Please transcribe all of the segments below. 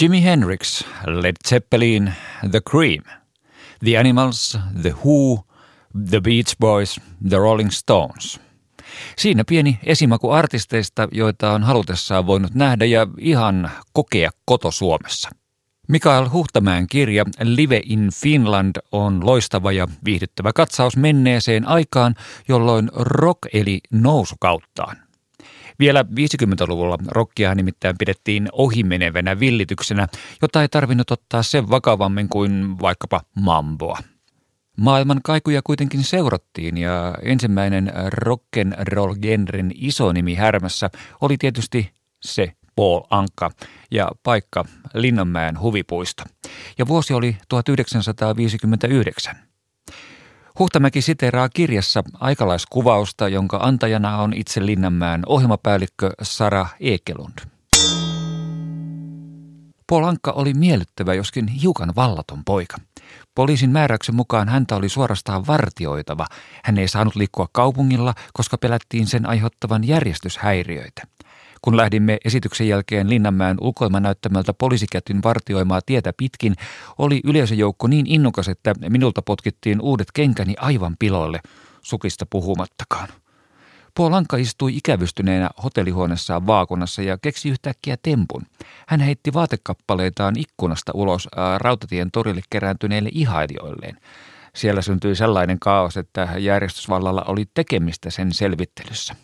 Jimi Hendrix, Led Zeppelin, The Cream, The Animals, The Who, The Beach Boys, The Rolling Stones. Siinä pieni esimaku artisteista, joita on halutessaan voinut nähdä ja ihan kokea koto Suomessa. Mikael Huhtamäen kirja Live in Finland on loistava ja viihdyttävä katsaus menneeseen aikaan, jolloin rock eli nousukauttaan. Vielä 50-luvulla rockia nimittäin pidettiin ohimenevänä villityksenä, jota ei tarvinnut ottaa sen vakavammin kuin vaikkapa mamboa. Maailman kaikuja kuitenkin seurattiin ja ensimmäinen rock'n'roll-genren iso nimi härmässä oli tietysti se Paul Anka ja paikka Linnanmäen huvipuisto. Ja vuosi oli 1959. Huhtamäki siteraa kirjassa aikalaiskuvausta, jonka antajana on itse Linnanmäen ohjelmapäällikkö Sara Ekelund. Paul Ankka oli miellyttävä, joskin hiukan vallaton poika. Poliisin määräyksen mukaan häntä oli suorastaan vartioitava. Hän ei saanut liikkua kaupungilla, koska pelättiin sen aiheuttavan järjestyshäiriöitä. Kun lähdimme esityksen jälkeen Linnanmäen ulkoilmanäyttämältä poliisikätyn vartioimaa tietä pitkin, oli yleisöjoukko niin innokas, että minulta potkittiin uudet kenkäni aivan piloille, sukista puhumattakaan. Lanka istui ikävystyneenä hotellihuoneessaan vaakunassa ja keksi yhtäkkiä tempun. Hän heitti vaatekappaleitaan ikkunasta ulos rautatien torille kerääntyneille ihailijoilleen. Siellä syntyi sellainen kaos, että järjestysvallalla oli tekemistä sen selvittelyssä.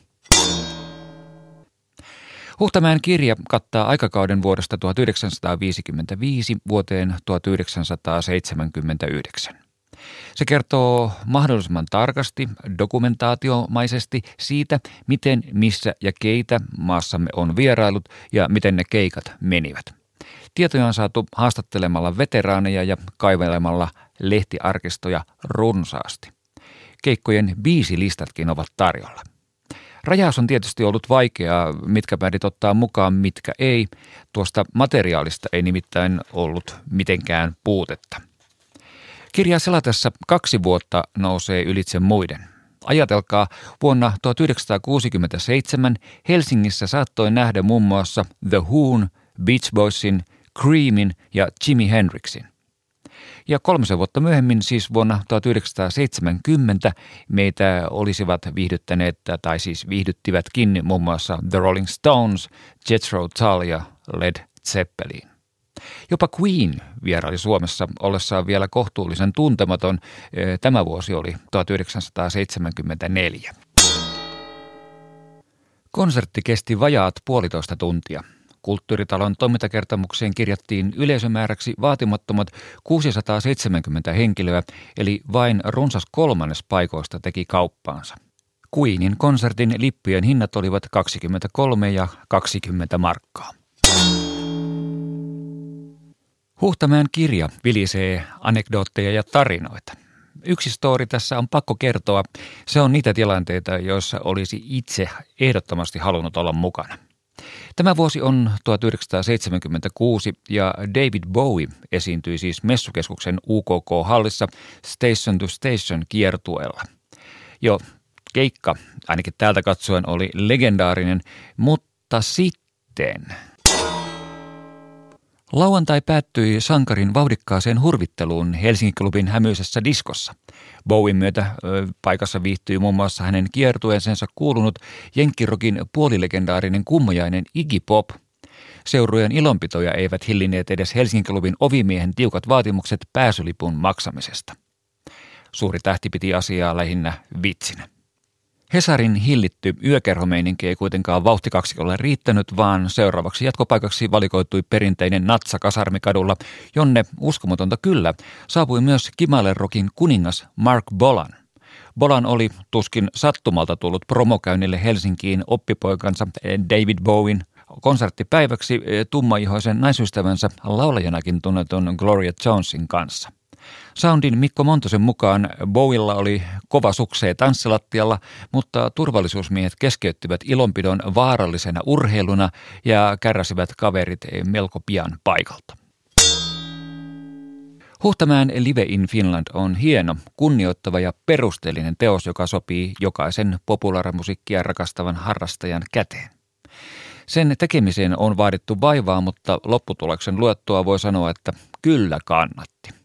Huhtamäen kirja kattaa aikakauden vuodesta 1955 vuoteen 1979. Se kertoo mahdollisimman tarkasti, dokumentaatiomaisesti siitä, miten, missä ja keitä maassamme on vierailut ja miten ne keikat menivät. Tietoja on saatu haastattelemalla veteraaneja ja kaivelemalla lehtiarkistoja runsaasti. Keikkojen biisilistatkin ovat tarjolla. Rajaus on tietysti ollut vaikeaa, mitkä bändit ottaa mukaan, mitkä ei. Tuosta materiaalista ei nimittäin ollut mitenkään puutetta. Kirjaa selatessa kaksi vuotta nousee ylitse muiden. Ajatelkaa, vuonna 1967 Helsingissä saattoi nähdä muun muassa The Who'n, Beach Boysin, Creamin ja Jimi Hendrixin. Ja kolmisen vuotta myöhemmin, siis vuonna 1970, meitä olisivat viihdyttäneet, tai siis viihdyttivätkin muun muassa The Rolling Stones, Jethro Tull ja Led Zeppelin. Jopa Queen vieraili Suomessa ollessaan vielä kohtuullisen tuntematon. Tämä vuosi oli 1974. Konsertti kesti vajaat puolitoista tuntia. Kulttuuritalon toimintakertomukseen kirjattiin yleisömääräksi vaatimattomat 670 henkilöä, eli vain runsas kolmannes paikoista teki kauppaansa. Queenin konsertin lippujen hinnat olivat 23 ja 20 markkaa. Huhtamäen kirja vilisee anekdootteja ja tarinoita. Yksi story tässä on pakko kertoa. Se on niitä tilanteita, joissa olisi itse ehdottomasti halunnut olla mukana. Tämä vuosi on 1976 ja David Bowie esiintyi siis messukeskuksen UKK-hallissa Station to Station kiertueella. Jo keikka, ainakin täältä katsoen, oli legendaarinen, mutta sitten – Lauantai päättyi sankarin vauhdikkaaseen hurvitteluun Helsingin klubin hämyisessä diskossa. Bowin myötä paikassa viihtyi muun muassa hänen kiertueensa kuulunut jenkkirokin puolilegendaarinen kummojainen Iggy Pop. Seurujen ilonpitoja eivät hillineet edes Helsingin klubin ovimiehen tiukat vaatimukset pääsylipun maksamisesta. Suuri tähti piti asiaa lähinnä vitsinä. Hesarin hillitty yökerhomeininki ei kuitenkaan vauhtikaksikolle riittänyt, vaan seuraavaksi jatkopaikaksi valikoitui perinteinen Natsa Kasarmikadulla, jonne uskomatonta kyllä saapui myös Kimalerokin kuningas Mark Bolan. Bolan oli tuskin sattumalta tullut promokäynnille Helsinkiin oppipoikansa David Bowen konserttipäiväksi tummaihoisen naisystävänsä laulajanakin tunnetun Gloria Jonesin kanssa – Soundin Mikko Montosen mukaan Bowilla oli kova suksee tanssilattialla, mutta turvallisuusmiehet keskeyttivät ilonpidon vaarallisena urheiluna ja kärräsivät kaverit melko pian paikalta. Huhtamäen Live in Finland on hieno, kunnioittava ja perusteellinen teos, joka sopii jokaisen populaarimusiikkia rakastavan harrastajan käteen. Sen tekemiseen on vaadittu vaivaa, mutta lopputuloksen luettua voi sanoa, että kyllä kannatti.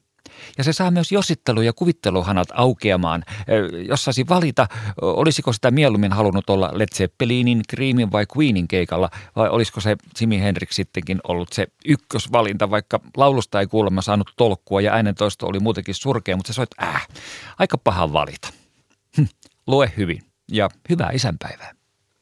Ja se saa myös jossittelu- ja kuvitteluhanat aukeamaan. Jos saisi valita, olisiko sitä mieluummin halunnut olla Led Zeppelinin, Creamin vai Queenin keikalla, vai olisiko se Jimi Hendrix sittenkin ollut se ykkösvalinta, vaikka laulusta ei kuulemma saanut tolkkua ja äänentoisto oli muutenkin surkea, mutta se soit, äh, aika paha valita. Hm, lue hyvin ja hyvää isänpäivää.